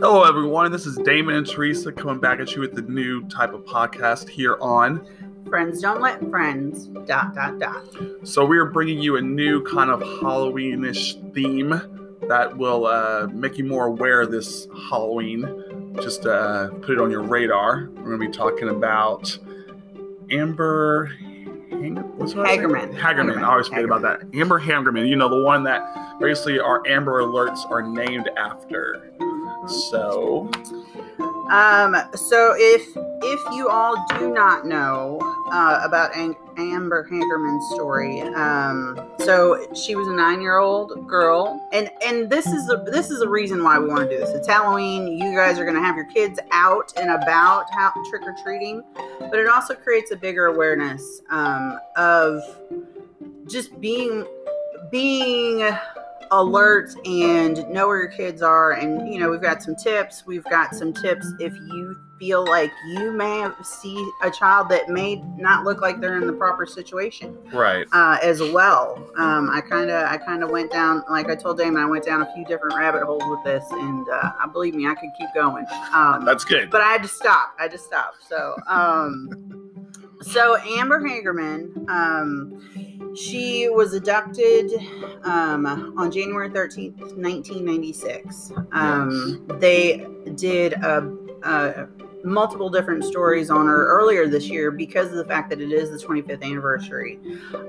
Hello, everyone. This is Damon and Teresa coming back at you with the new type of podcast here on. Friends don't let friends. Dot dot dot. So, we are bringing you a new kind of Halloweenish theme that will uh, make you more aware of this Halloween. Just uh, put it on your radar. We're going to be talking about Amber. Hang- what's her name? Hagerman. Hagerman. I always forget about that. Amber Hagerman. You know, the one that basically our Amber Alerts are named after. So, Um. So if if you all do not know uh, about Am- Amber Hagerman's story, um, so she was a nine year old girl, and and this is the this is the reason why we want to do this. It's Halloween. You guys are gonna have your kids out and about, trick or treating, but it also creates a bigger awareness um, of just being being alert and know where your kids are and you know we've got some tips we've got some tips if you feel like you may see a child that may not look like they're in the proper situation right. uh, as well um, i kind of i kind of went down like i told damon i went down a few different rabbit holes with this and uh, i believe me i could keep going um, That's good. but I had to stop. I had to stop. So, um, so Amber Hagerman, um, she was abducted um, on January thirteenth, nineteen ninety six. Um, They did a, a multiple different stories on her earlier this year because of the fact that it is the 25th anniversary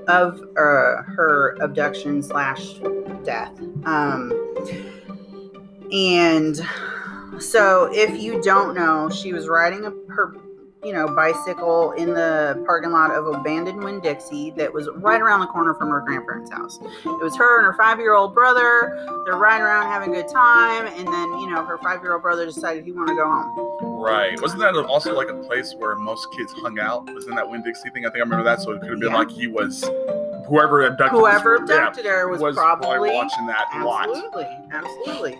of uh, her abduction slash death. Um, and so, if you don't know, she was riding a, her, you know, bicycle in the parking lot of abandoned Winn Dixie that was right around the corner from her grandparents' house. It was her and her five-year-old brother. They're riding around having a good time, and then you know her five-year-old brother decided he wanted to go home. Right. Wasn't that also like a place where most kids hung out? Wasn't that Winn Dixie thing? I think I remember that. So it could have been Yeah. like he was whoever abducted Whoever this, yeah, abducted her was, was probably watching that a lot. Absolutely, absolutely.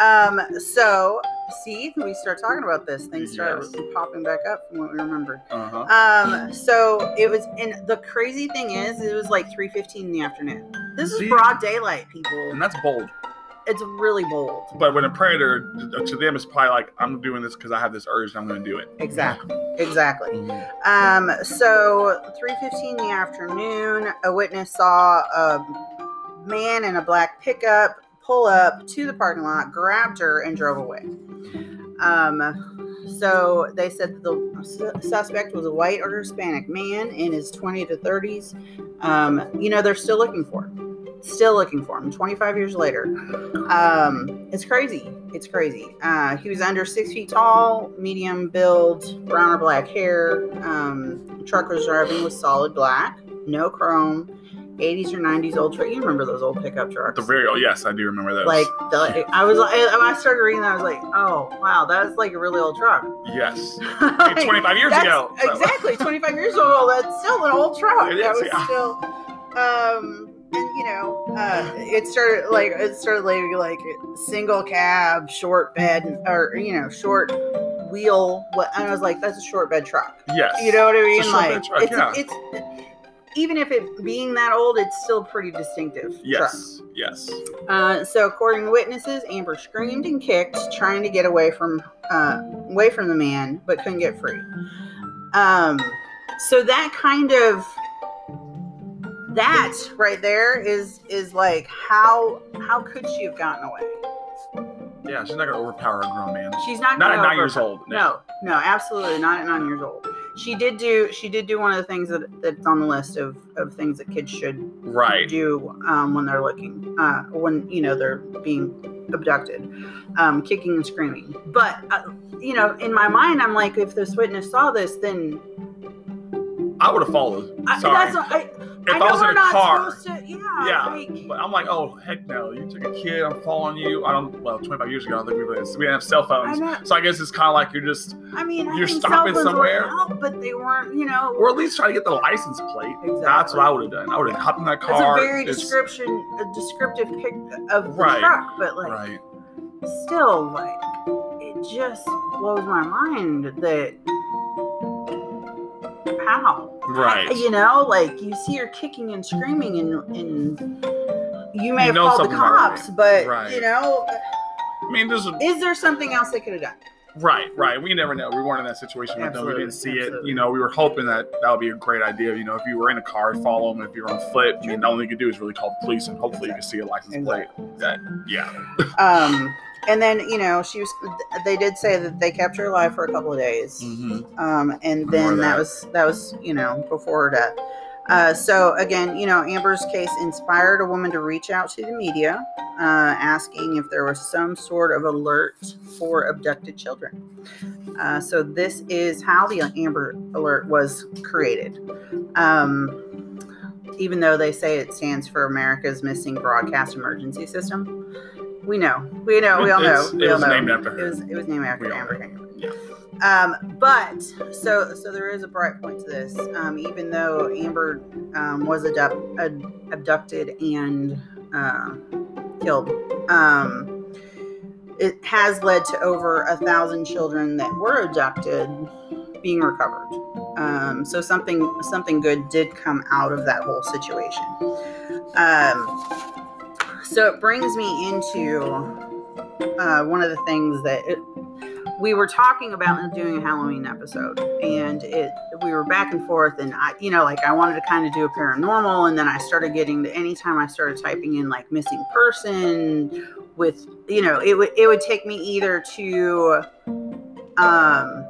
Um, so see, when we start talking about this, things start Yes. popping back up from what we remember Uh-huh. Um, so it was, and the crazy thing is, it was like three fifteen in the afternoon. This See? is broad daylight, people. And that's bold. It's really bold. But when a predator to them is probably like, I'm doing this because I have this urge and I'm going to do it. Exactly. Exactly. Mhm. Um, so 3:15 in the afternoon, a witness saw a man in a black pickup pull up to the parking lot, grabbed her, and drove away. Um, so they said the su- suspect was a white or Hispanic man in his 20 to 30s. Um, you know, they're still looking for him. Still looking for him 25 years later. Um, it's crazy. It's crazy. Uh, he was under six feet tall, medium build, brown or black hair. Um, truck was driving with solid black, no chrome, 80s or 90s old truck. You remember those old pickup trucks? The very, oh, yes, I do remember those. like the, I was like, when I started reading that, I was like, oh wow, that's like a really old truck. yes. Like, Hey, 25 years ago. so- Exactly, 25 years ago. That's still an old truck. It that is, was yeah. still, um, and you know, uh, it started like it started like like single cab, short bed, or you know, short wheel. What and I was like, that's a short bed truck. Yes. You know what I mean? It's a short like bed truck, it's, yeah. it's even if it being that old, it's still pretty distinctive. Yes. Yes. Uh, so, according to witnesses, Amber screamed and kicked, trying to get away from uh, away from the man, but couldn't get free. Um, so that kind of that right there is is like how how could she have gotten away? Yeah, she's not going to overpower a grown man. She's not Not gonna at nine years old. No, no, absolutely not at nine years old. She did do she did do one of the things that that's on the list of of things that kids should Right. do um, when they're looking, uh, when you know they're being abducted, um, kicking and screaming. But uh, you know, in my mind, I'm like, if this witness saw this, then I would have followed. I, Sorry. that's I, if I I, was in a car, to. Yeah, Yeah, like, but I'm like, oh heck no! You took a kid. I'm following you. I don't. Well, 25 years ago, I don't think we were, we didn't have cell phones, so I guess it's kind of like you're just, I mean, You're think stopping cell phones were somewhere? out, but they weren't. You know, or at least try to get the license plate. That's what I would have done. I would have hopped in that car. it's a very it's- description, a descriptive pic of the Right. truck, but like, Right. still, like, it just blows my mind that how Right. you know like you see her kicking and screaming and and you may have know called the something's not right. cops but Right. you know I mean, there's a, Is there something else they could have done? right, right. We never know. We weren't in that situation with them. We didn't see it. You know, we were hoping that that would be a great idea. You know, if you were in a car, follow them. If you're on foot, I mean, the only thing you could do is really call the police, and hopefully you can see a license plate. That, yeah. Um, and then you know she was. They did say that they kept her alive for a couple of days. Mm-hmm. Um, and then that that. was that was you know before her death. Uh, so again, you know, Amber's case inspired a woman to reach out to the media, uh, asking if there was some sort of alert for abducted children. Uh, so this is how the Amber Alert was created. Um, even though they say it stands for America's Missing Broadcast Emergency System, we know, we know, we all know, It's- we it all was know. named after her. It was it was named after We Amber. Hagerman. Yeah. Um, but so so there is a bright point to this. Um, even though Amber um, was abduct, ad, abducted and uh, killed, um, it has led to over a thousand children that were abducted being recovered. Um, so something something good did come out of that whole situation. So it brings me into uh, one of the things that it, we were talking about in doing a Halloween episode, and it we were back and forth, and I, you know, like I wanted to kind of do a paranormal, and then I started getting to anytime I started typing in like missing person with, you know, it would it would take me either to, um,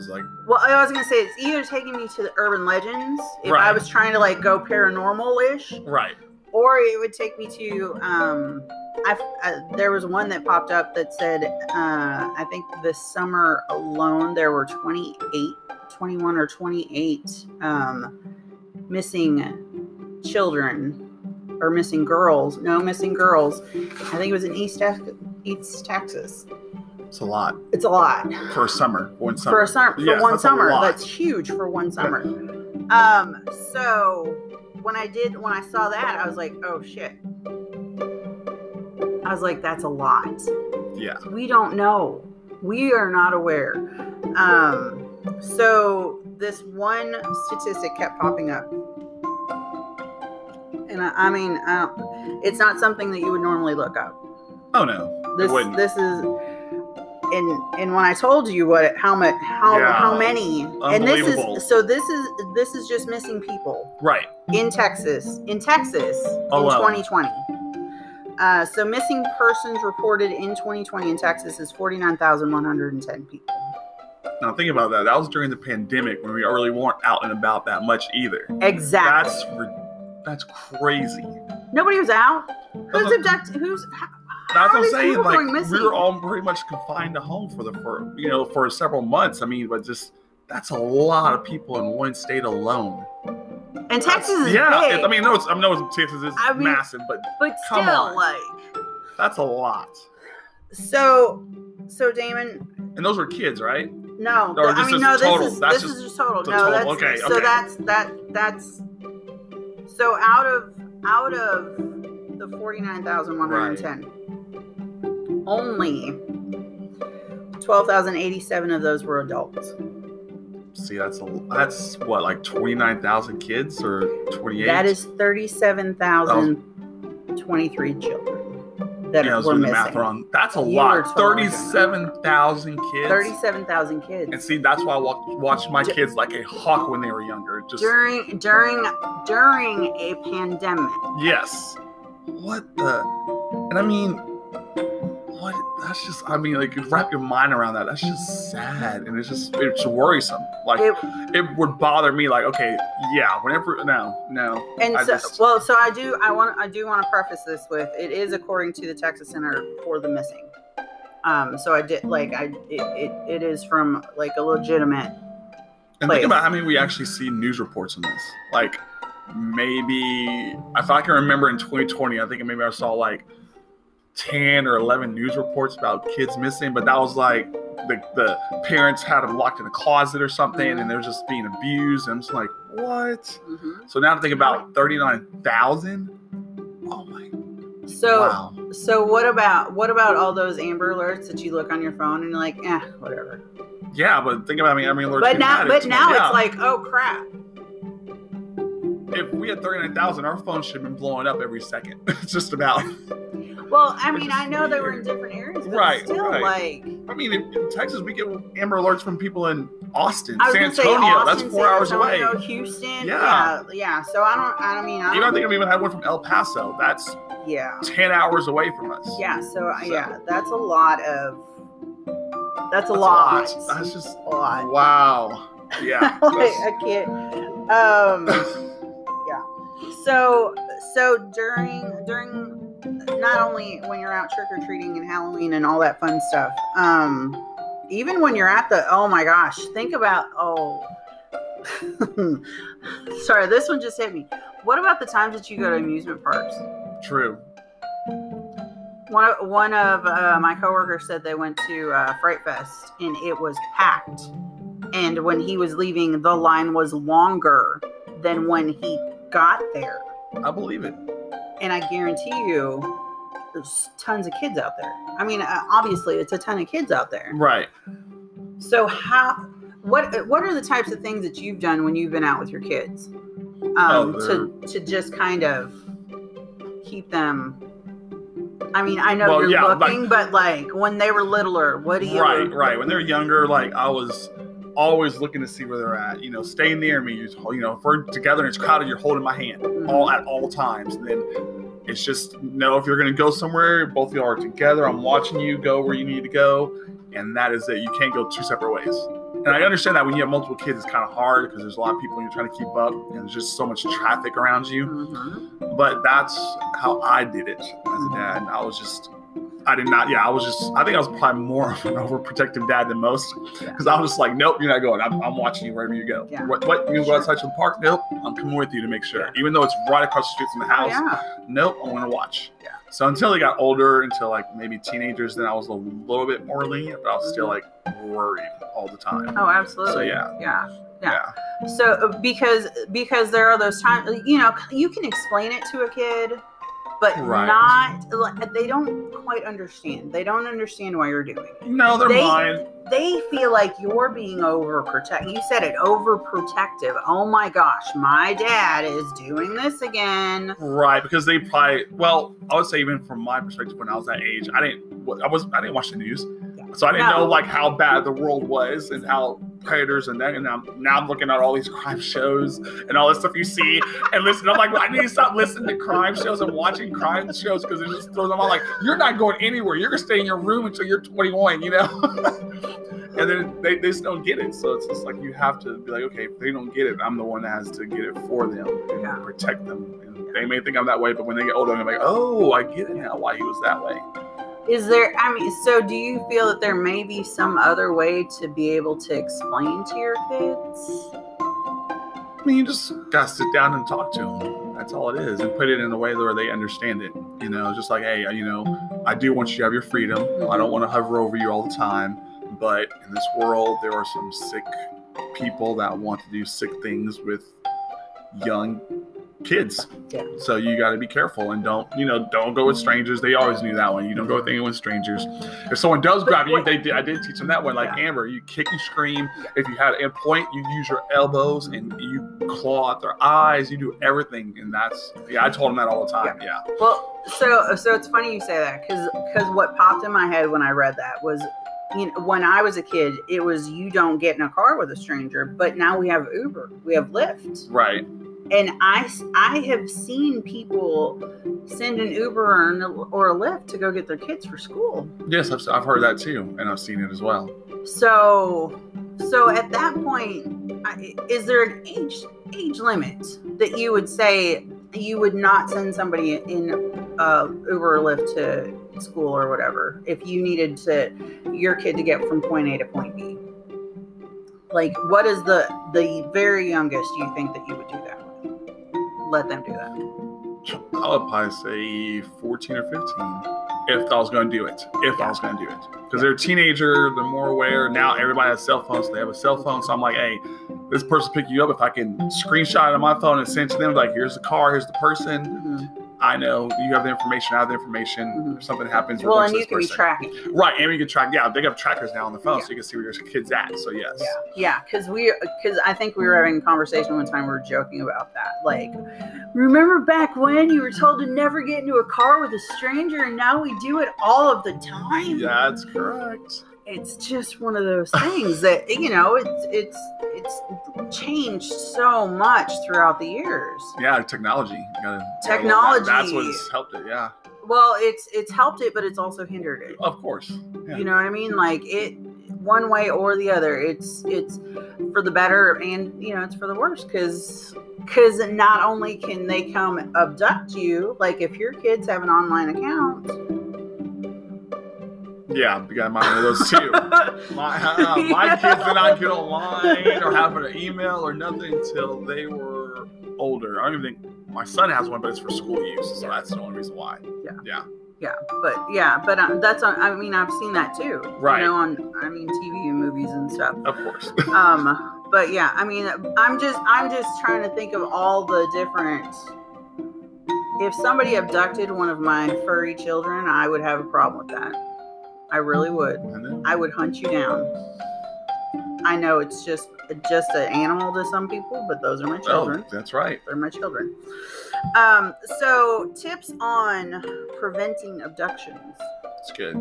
was like, well, I was gonna say it's either taking me to the urban legends if I was trying to like go paranormal ish, right. or it would take me to um I, I there was one that popped up that said uh i think this summer alone there were 28 21 or 28 um missing children or missing girls no missing girls. I think it was in east east texas It's a lot. It's a lot. For a summer. One summer. for a summer for Yes, one that's summer. that's huge for one summer. Um so when i did when i saw that i was like oh shit. I was like that's a lot. Yeah. we don't know. We are not aware. Um so this one statistic kept popping up. And i, I mean I it's not something that you would normally look up. Oh no. this this is and and when I told you what how much how Yeah. how many and this is so this is this is just missing people Right. in Texas in Texas Alone. in 2020. Uh, so missing persons reported in 2020 in Texas is 49,110 people. Now think about that. That was during the pandemic when we really weren't out and about that much either. Exactly. That's that's crazy. Nobody was out. Who's abducted? Who's how, That's what I'm saying. Like we were all pretty much confined to home for the for you know for several months. I mean, but just that's a lot of people in one state alone. and Texas is yeah, big, I mean, no, it's, I know Texas is I mean- massive, but but come still, on. like that's a lot. so. So Damon, And those were kids, right? No, Or I mean no. This is That's this just is just total. No, total. that's Okay, so okay. that's that that's so out of out of the forty nine thousand one hundred ten, only twelve thousand eighty seven of those were adults. See, that's a that's what like twenty nine thousand kids or twenty eight. That is thirty seven thousand twenty three children that yeah, I was were doing the math wrong. That's a You lot. totally Thirty seven thousand kids. Thirty seven thousand kids. And see, that's why I wa- watched my kids like a hawk when they were younger. Just during during during a pandemic. yes. What the? And I mean, what? That's just. I mean, like wrap your mind around that. That's just sad, and it's just it's worrisome. Like It, it would bother me. Like okay, yeah. Whenever no, no. And I so, just- well, so I do. I want. I do want to preface this with it is according to the Texas Center for the Missing. Um. So I did like I. It, it, it is from like a legitimate. And place. think about how many we actually see news reports on this. Like maybe if I can remember in 2020, I think maybe I saw like 10 or 11 news reports about kids missing, but that was like the, the parents had them locked in a closet or something and they're just being abused. And I'm just like, what? Mhm. So now to think about 39,000. Oh my So wow. so what about what about all those Amber alerts that you look on your phone and you're like, eh, whatever. Yeah, but think about me. I mean, But now, but now it's like, oh crap. if we had 39,000, our phone should have been blowing up every second. it's just about. Well, I mean, I know they were in different areas, but Right, still, right. like I mean, in, in Texas, we get Amber Alerts from people in Austin, San Antonio. Austin, that's four San hours away. Antonio, Houston. Yeah. Yeah. yeah, So I don't. I don't mean, I You know, I don't. think I've even had one from El Paso. That's yeah. 10 hours away from us. Yeah. So, uh, So- yeah, that's a lot of. That's a That's lot. That's just, a lot. wow. Yeah. like, I can't. Um. yeah. So so during during not only when you're out trick or treating and Halloween and all that fun stuff, um, even when you're at the oh my gosh, think about oh. Sorry, this one just hit me. What about the times that you go to amusement parks? True. One of, one of uh, my coworkers said they went to uh, Fright Fest and it was packed. And when he was leaving, the line was longer than when he got there. I believe it. And I guarantee you, there's tons of kids out there. I mean, uh, obviously, it's a ton of kids out there. Right. So how? What What are the types of things that you've done when you've been out with your kids, um, Oh, to to just kind of keep them? I mean, I know Well, you're yeah, like- looking, but like when they were littler, what do you? Right, right. When they're younger, like I was always looking to see where they're at. You know, stay near me. You you know, if we're together and it's crowded, you're holding my hand all at all times. And then it's just know if you're gonna go somewhere, both of you are together. I'm watching you go where you need to go, and that is it. You can't go two separate ways. And I understand that when you have multiple kids, it's kind of hard because there's a lot of people you're trying to keep up, and there's just so much traffic around you Mhm. but that's how I did it as a dad. I was just, I did not, yeah, I was just, I think I was probably more of an overprotective dad than most Yeah. because I was just like, nope, you're not going. I'm, I'm watching you wherever you go. Yeah. What, what, you gonna go Sure. outside to the park? Nope, I'm coming with you to make sure. Yeah. Even though it's right across the street from the Oh, house, yeah. nope, I'm gonna watch. Yeah. So until they got older, until like maybe teenagers, then I was a little bit more lenient, but I was still like worried all the time. Oh, absolutely. So yeah, Yeah. Yeah. yeah, So uh, because because there are those times, you know, you can explain it to a kid, but Right. not like they don't quite understand. They don't understand why you're doing it. no, they're They- mine. They feel like you're being overprotective. You said it, overprotective. Oh my gosh, my dad is doing this again. Right, because they probably well, I would say even from my perspective, when I was that age, I didn't, I was, I didn't watch the news, so I didn't No. know like how bad the world was and how predators and then and now, now I'm looking at all these crime shows and all this stuff you see and listen. I'm like, I need to stop listening to crime shows and watching crime shows because it just throws them on. Like, you're not going anywhere. You're gonna stay in your room until you're 21. You know. And then they, they just don't get it. So it's just like you have to be like, okay, if they don't get it, I'm the one that has to get it for them and Yeah. protect them. And they may think I'm that way, but when they get older, I'm like, oh, I get it now why he was that way. Is there? I mean, so do you feel that there may be some other way to be able to explain to your kids? I mean, you just gotta sit down and talk to them. That's all it is, and put it in a way where they understand it. You know, just like, hey, you know, I do want you to have your freedom. I don't mm-hmm. want to hover over you all the time, but in this world, there are some sick people that want to do sick things with young kids. Yeah. So you got to be careful and don't, you know, don't go with strangers. They always knew that one. You don't go with anyone with strangers. If someone does grab you, they did. I did teach them that one. Like Yeah. Amber, you kick, you scream. If you had a point, you use your elbows and you claw at their eyes. You do everything, and that's yeah. I told them that all the time. Yeah. Well, so so it's funny you say that because because what popped in my head when I read that was, you know, when I was a kid, it was you don't get in a car with a stranger, but now we have Uber, we have Lyft, Right. And I I have seen people send an Uber or, an, or a Lyft to go get their kids for school. Yes, I've, I've heard that too, and I've seen it as well. So so at that point, is there an age age limit that you would say you would not send somebody in uh, Uber or Lyft to school or whatever if you needed to your kid to get from point A to point B? Like, what is the the very youngest you think that you would do? Let them do that. I would probably say 14 or 15 if I was going to do it. If I was going to do it. Because they're a teenager, they're more aware. Now everybody has cell phones, so they have a cell phone. So I'm like, hey, this person pick you up. If I can screenshot it on my phone and send to them, like, here's the car, here's the person, Mhm. I know you have the information, I have the information. Mhm. If something happens, Well, and you can be person. tracking. Right, and we can track. Yeah, they have trackers now on the phone, Yeah. so you can see where your kid's at. So yes. Yeah, yeah, because we, because I think we were having a conversation one time. We were joking about that. Like, remember back when you were told to never get into a car with a stranger, and now we do it all of the time. Yeah, that's correct. It's just one of those things that you know. It's it's it's changed so much throughout the years. Yeah, technology. Gotta, Technology. That's what's helped it. Yeah, Well, it's it's helped it, but it's also hindered it. of course. Yeah. You know what I mean? Like it, one way or the other. It's it's for the better, and you know it's for the worse. Because because not only can they come abduct you, like if your kids have an online account, Yeah, you gotta monitor those too. my uh, my kids did not get online or have an email or nothing until they were older. I don't even think my son has one, but it's for school use, so that's the only reason why. yeah, Yeah. Yeah, but yeah, but uh, that's on. I mean, I've seen that too. Right. You know, on I mean TV and movies and stuff. Of course. um but yeah i mean i'm just i'm just trying to think of all the different if somebody abducted one of my furry children i would have a problem with that i really would I i would hunt you down i know it's just just an animal to some people but those are my children Oh, that's right. they're my children um so tips on preventing abductions It's good.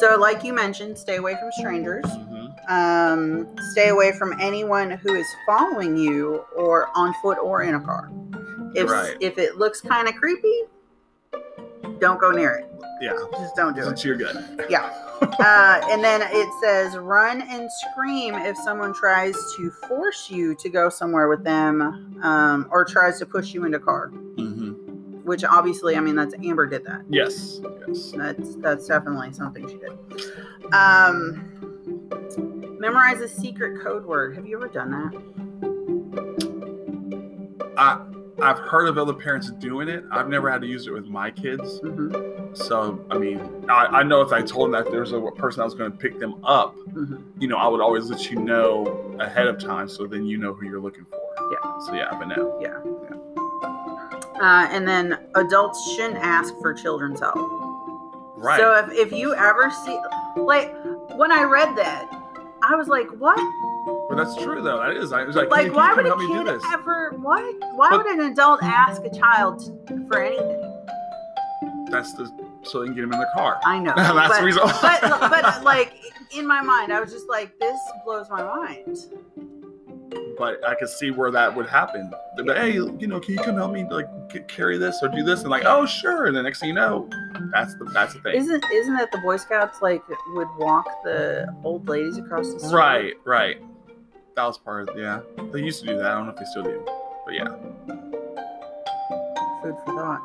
so like you mentioned stay away from strangers hmm um, stay away from anyone who is following you or on foot or in a car. If Right. if it looks kind of creepy, don't go near it. Yeah, Just don't do it. since you're good. Yeah. Uh, and then it says run and scream if someone tries to force you to go somewhere with them um, or tries to push you into a car. hmm Which obviously, I mean, that's Amber did that. Yes. Yes. That's that's definitely something she did. Um, memorize a secret code word. Have you ever done that? I I've heard of other parents doing it. I've never had to use it with my kids. Mm-hmm. So I mean, I, I know if I told them that there's a person that was going to pick them up, Mm-hmm. you know, I would always let you know ahead of time, so then you know who you're looking for. Yeah. So yeah, but no. Yeah. Uh, and then adults shouldn't ask for children's help. Right. So if, if you ever see, like, when I read that, I was like, what? But that's true though. That is. I was like, Like, why would you a me do kid this? ever, what? Why But- would an adult ask a child for anything? That's the so they can get him in the car. I know. that's but, the reason. but, but, like, in my mind, I was just like, this blows my mind. but I could see where that would happen. They'd hey, you know, can you come help me like carry this or do this? And like, oh, sure. And the next thing you know, that's the that's the thing. Isn't isn't it the Boy Scouts like would walk the old ladies across the street? Right, right. That was part of yeah. They used to do that. I don't know if they still do, but yeah. Food for thought.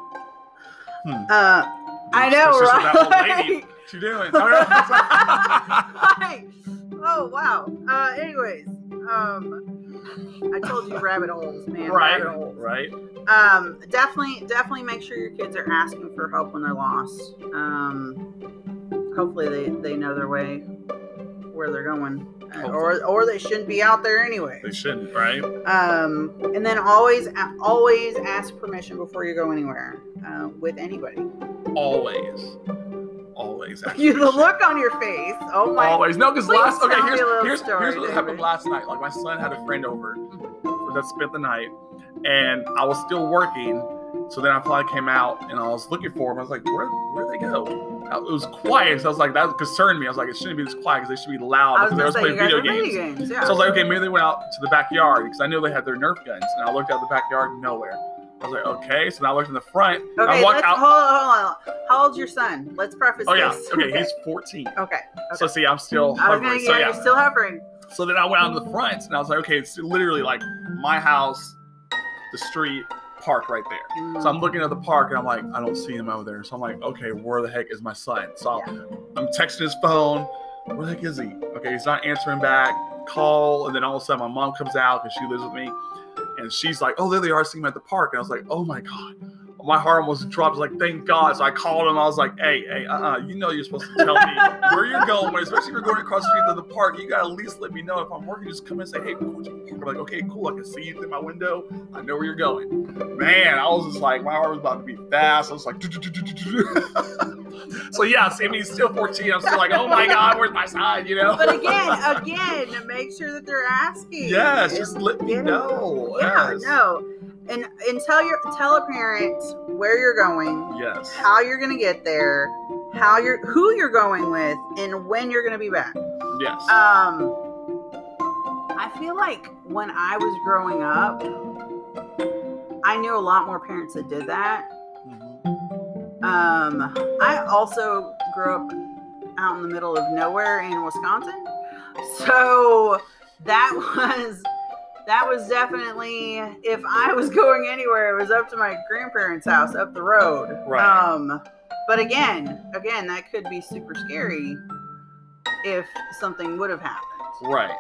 Hmm. Uh, I know, right? That lady. What you doing? Oh, oh wow. Uh, anyways, um, I told you rabbit holes, man. right, Rabbit holes. right. Um, definitely, definitely make sure your kids are asking for help when they're lost. Um, hopefully they they know their way where they're going, or or they shouldn't be out there anyway. They shouldn't, right? Um, and then always always ask permission before you go anywhere uh, with anybody. Always, always. You the look on your face. Oh my. Always. No, because last okay, here's here's, story, here's what happened last night. Like my son had a friend over that spent the night, and I was still working. So then I finally came out and I was looking for them. I was like, where where'd they go? It was quiet. So I was like, that concerned me. I was like, it shouldn't be this quiet because they should be loud because they say playing video games. games. Yeah. So I was like, okay, maybe they went out to the backyard because I knew they had their Nerf guns. And I looked out the backyard, nowhere. I was like, okay. So now I looked in the front. okay, I walked out. hold on, hold on. How old's your son? Let's preface Oh yeah, this. okay. He's 14. okay. So see, I'm still I was gonna, hovering. yeah, So yeah. you're still hovering. So then I went out to the front and I was like, okay, it's literally like my house, the street, park right there. So I'm looking at the park and I'm like, I don't see him over there. So I'm like, okay, where the heck is my son? So I'm texting his phone. Where the heck is he? Okay, he's not answering back. Call, and then all of a sudden my mom comes out because she lives with me, and she's like, oh, there they are, seeing him at the park. And I was like, oh my god, my heart almost dropped. Like, thank God. So I called him. I was like, hey, hey, uh, uh you know you're supposed to tell me where you're going, especially if you're going across the street to the park. You gotta at least let me know if I'm working. Just come and say, hey, cool. I'm like, okay, cool. I can see you through my window. I know where you're going. Man, I was just like, my heart was about to be fast. I was like, so yeah, see, I mean, still 14. I'm still like, oh my God, where's my sign? You know. But again, again, make sure that they're asking. Yes, just let me know. Yeah, no and and tell your tell a parent where you're going yes. how you're going to get there how you're who you're going with and when you're going to be back. Yes. Um i feel like when i was growing up i knew a lot more parents that did that. Mm-hmm. um i also grew up out in the middle of nowhere in wisconsin. So that was that was definitely if I was going anywhere, it was up to my grandparents' house up the road. Right. Um, but again, again, that could be super scary if something would have happened. Right.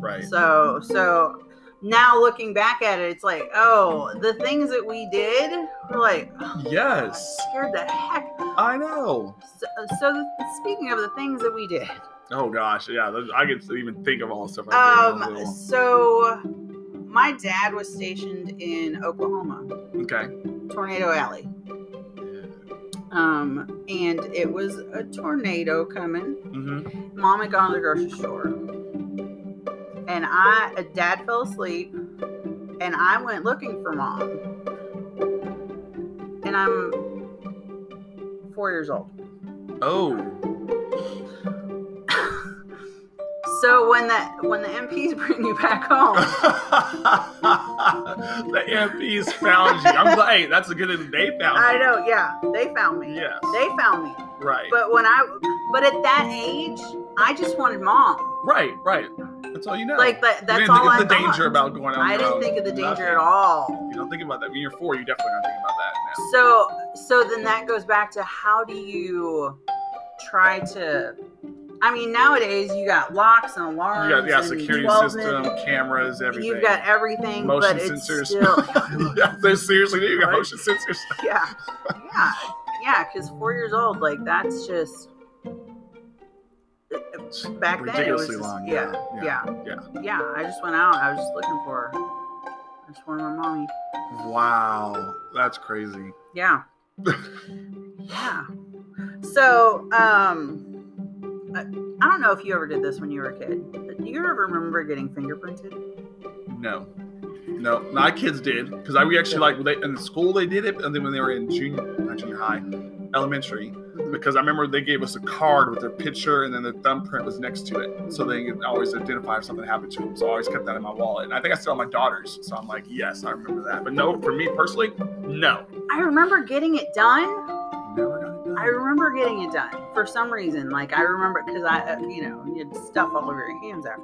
Right. So so now looking back at it, it's like, oh, the things that we did, we're like, oh, yes, scared the heck. I know. So, so speaking of the things that we did. Oh gosh, yeah, I can even think of all the stuff. Um, so my dad was stationed in Oklahoma. Okay. Tornado Alley. Um, and it was a tornado coming. Mm-hmm. Mom had gone to the grocery store, and I, dad fell asleep, and I went looking for mom. And I'm four years old. Oh. So when the when the MPs bring you back home, the MPs found you. I'm like, hey, that's a good thing. They found. You I know. Yeah, they found me. Yes. They found me. Right. But when I, but at that age, I just wanted mom. Right. Right. That's all you know. Like that. That's you didn't all think I of the danger about going out. I didn't think of the danger Nothing. at all. You don't think about that. When you're four, you definitely don't thinking about that now. So, so then that goes back to how do you try to I mean, nowadays you got locks and alarms. You got yeah, security system, cameras, everything. You've got everything, motion but it's sensors. still yeah, they seriously do. You got motion sensors. yeah, yeah, yeah. Because four years old, like that's just back then. It was just, long, Yeah, yeah, yeah, yeah. yeah, I just went out. I was just looking for. her. I just wanted my mommy. Wow, that's crazy. Yeah. yeah. So, um, I, I don't know if you ever did this when you were a kid. But do you ever remember getting fingerprinted? No, no, my kids did because I we actually like they, in school they did it, and then when they were in junior, not junior high, elementary, because I remember they gave us a card with their picture and then their thumbprint was next to it, so they could always identify if something happened to them. So I always kept that in my wallet, and I think I still have my daughters, so I'm like, yes, I remember that. But no, for me personally, no. I remember getting it done. Never done. I remember getting it done for some reason. Like I remember because I, uh, you know, you had stuff all over your hands after.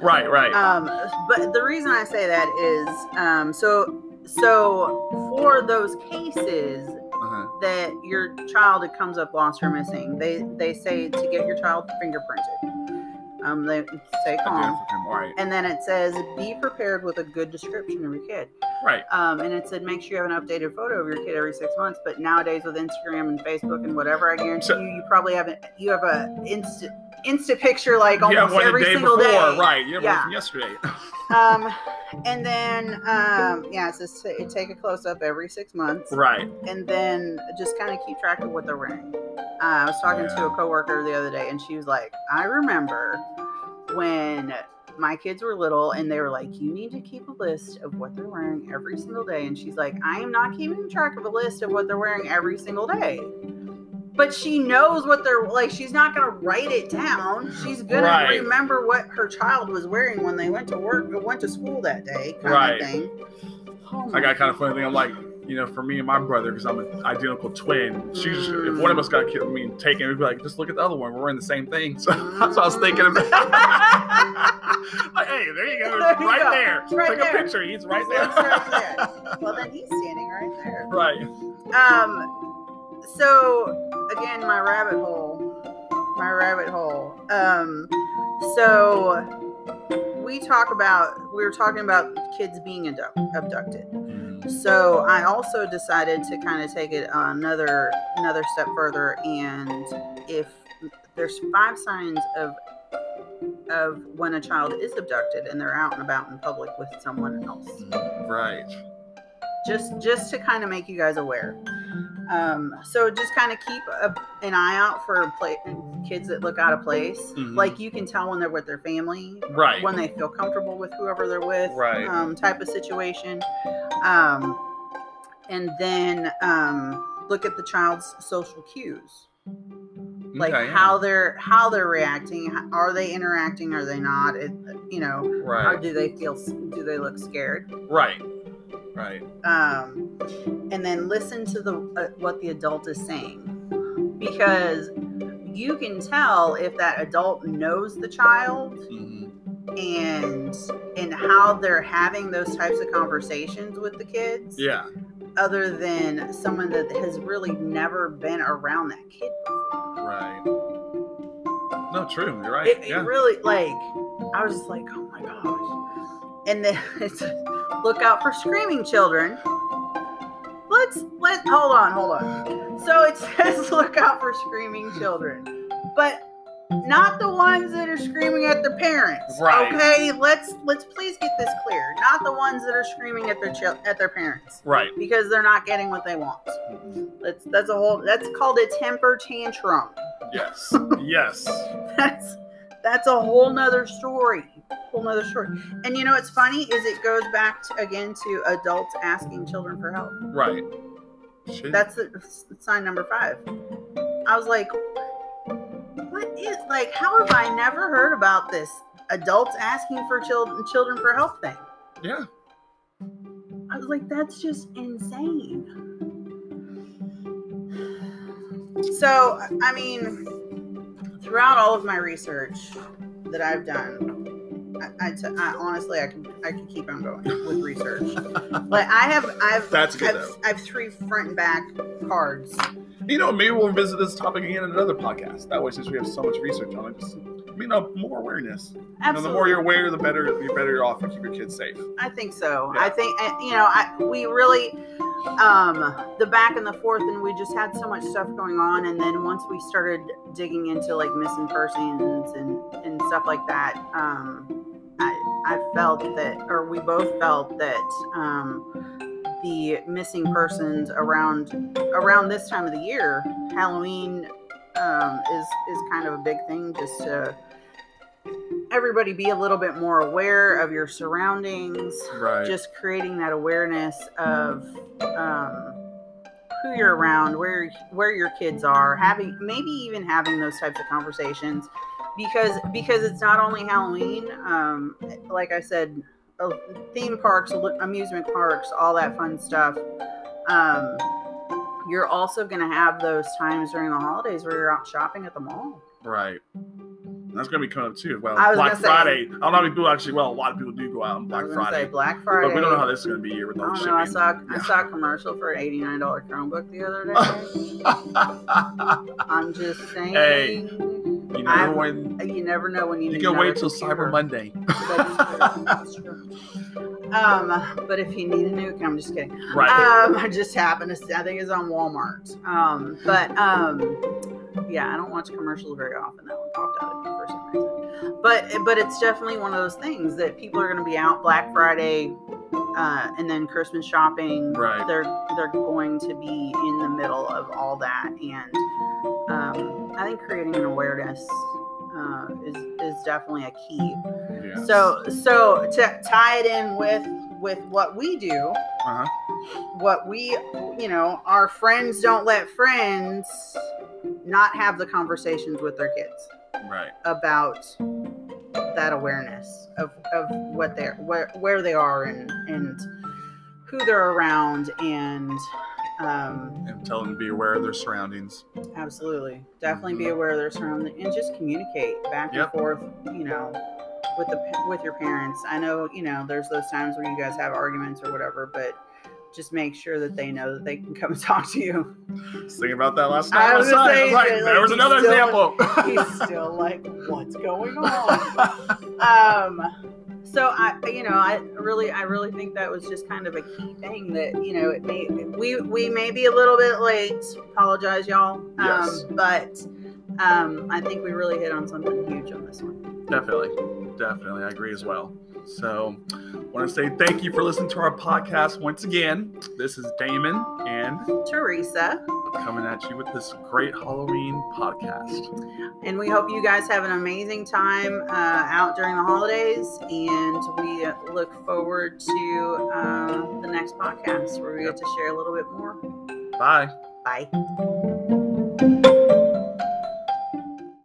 Right, right. Um, but the reason I say that is, um, so so for those cases uh-huh. that your child comes up lost or missing, they they say to get your child fingerprinted. Um, they say calm. Right, And then it says, be prepared with a good description of your kid. right. Um, and it said, make sure you have an updated photo of your kid every six months. But nowadays with Instagram and Facebook and whatever, I guarantee So- you, you probably have a, you have a instant instant picture like almost one every single before, day. right? Yeah, Yeah. one yesterday. Um, and then um, yeah, it says to take a close up every six months, right. and then just kind of keep track of what they're wearing. Uh, I was talking to Yeah. a coworker the other day, and she was like, "I remember when." My kids were little and they were like, You need to keep a list of what they're wearing every single day. And she's like, I am not keeping track of a list of what they're wearing every single day. But she knows what they're like, she's not gonna write it down. She's gonna Right. remember what her child was wearing when they went to work or went to school that day, kind Right. of thing. Oh I got kind of funny thing. I'm like, you know, for me and my brother, because I'm an identical twin. She just, if one of us got killed, I mean, taken, we'd be like, just look at the other one. We're wearing the same thing. So that's what I was thinking about. like, hey, there you go, There you right go. there. Right Take there. a picture. He's right He there. right Well, then he's standing right there. right. Um, so again, my rabbit hole, my rabbit hole. Um, so we talk about we were talking about kids being abduct- abducted. Mhm. So I also decided to kind of take it another another step further, and if there's five signs of of when a child is abducted and they're out and about in public with someone else, Right. just just to kind of make you guys aware. Um, so just kind of keep a, an eye out for play, kids that look out of place. Mhm. Like you can tell when they're with their family, Right. when they feel comfortable with whoever they're with, Right. um, type of situation. Um, and then um, look at the child's social cues, like Okay, yeah. how they're how they're reacting. Are they interacting? Are they not? It, you know, Right. do they feel? Do they look scared? Right. Right. Um, and then listen to the uh, what the adult is saying, because you can tell if that adult knows the child Mhm. and and how they're having those types of conversations with the kids Yeah. other than someone that has really never been around that kid before Right. No, true. You're right. it, it really like i was just like oh my gosh and then it's look out for screaming children let's let hold on hold on so it says look out for screaming children but not the ones that are screaming at their parents Right. okay let's let's please get this clear not the ones that are screaming at their chil- at their parents Right. because they're not getting what they want Mhm. that's that's a whole that's called a temper tantrum Yes. yes. that's that's a whole nother story whole nother story and you know what's funny is it goes back to, again to adults asking children for help Right. Shit. that's the sign number five i was like what is like how have i never heard about this adults asking for children children for help thing yeah. i was like that's just insane so i mean throughout all of my research that i've done I, I, t- I honestly I could I could keep on going with research. like I have I've That's good, I've, though. I have three front and back cards. You know, maybe we'll visit this topic again in another podcast. That way, since we have so much research on it, just you know, more awareness. You know, the more you're aware, the better, the better you're off to keep your kids safe. I think so. Yeah. I think uh, you know, I we really um the back and the forth and we just had so much stuff going on and then once we started digging into like missing persons and and stuff like that um I felt that or we both felt that um the missing persons around around this time of the year Halloween um is is kind of a big thing just to everybody be a little bit more aware of your surroundings Right. just creating that awareness of um, who you're around, where where your kids are, having maybe even having those types of conversations, because because it's not only Halloween. Um, like I said, uh, theme parks, amusement parks, all that fun stuff. Um, you're also going to have those times during the holidays where you're out shopping at the mall. right. That's gonna be coming up too. Well, Black say- Friday. I don't know how many people actually. Well, a lot of people do go out on I Black Friday, say Black Friday. but we don't know how this is gonna be here with all the know. I shipping. saw I saw a commercial for an eighty nine dollar Chromebook the other day. I'm just saying. Hey, you never I'm- when You never know when you. you can wait till computer. Cyber Monday. That's true. That's true. Um, but if you need a nuke, I'm just kidding. right. Um, I just happened to. See, I think it's on Walmart. Um, but um, yeah, I don't watch commercials very often. That one popped out at me for some reason. But but it's definitely one of those things that people are going to be out Black Friday, uh, and then Christmas shopping. Right. They're they're going to be in the middle of all that, and um, I think creating an awareness uh, is is definitely a key. Yes. So so to tie it in with with what we do, Uh-huh. what we you know, our friends don't let friends not have the conversations with their kids Right. about that awareness of, of what they're where where they are and and who they're around and um And tell them to be aware of their surroundings. Absolutely. Definitely be aware of their surroundings and just communicate back Yep. and forth, you know, with the with your parents. I know, you know, there's those times where you guys have arguments or whatever, but just make sure that they know that they can come and talk to you. I was thinking about that last I night. was outside. gonna I was like, like, there was another still- example. He's still like, what's going on? Um so I, you know, I really, I really think that was just kind of a key thing that you know, it may we we may be a little bit late. Apologize, y'all. Yes. Um, but um, I think we really hit on something huge on this one. Definitely. Definitely. I agree as well. So, want to say thank you for listening to our podcast once again. This is Damon and Teresa, coming at you with this great Halloween podcast. and we hope you guys have an amazing time uh, out during the holidays. And we look forward to uh, the next podcast where we get to share a little bit more. Bye. Bye.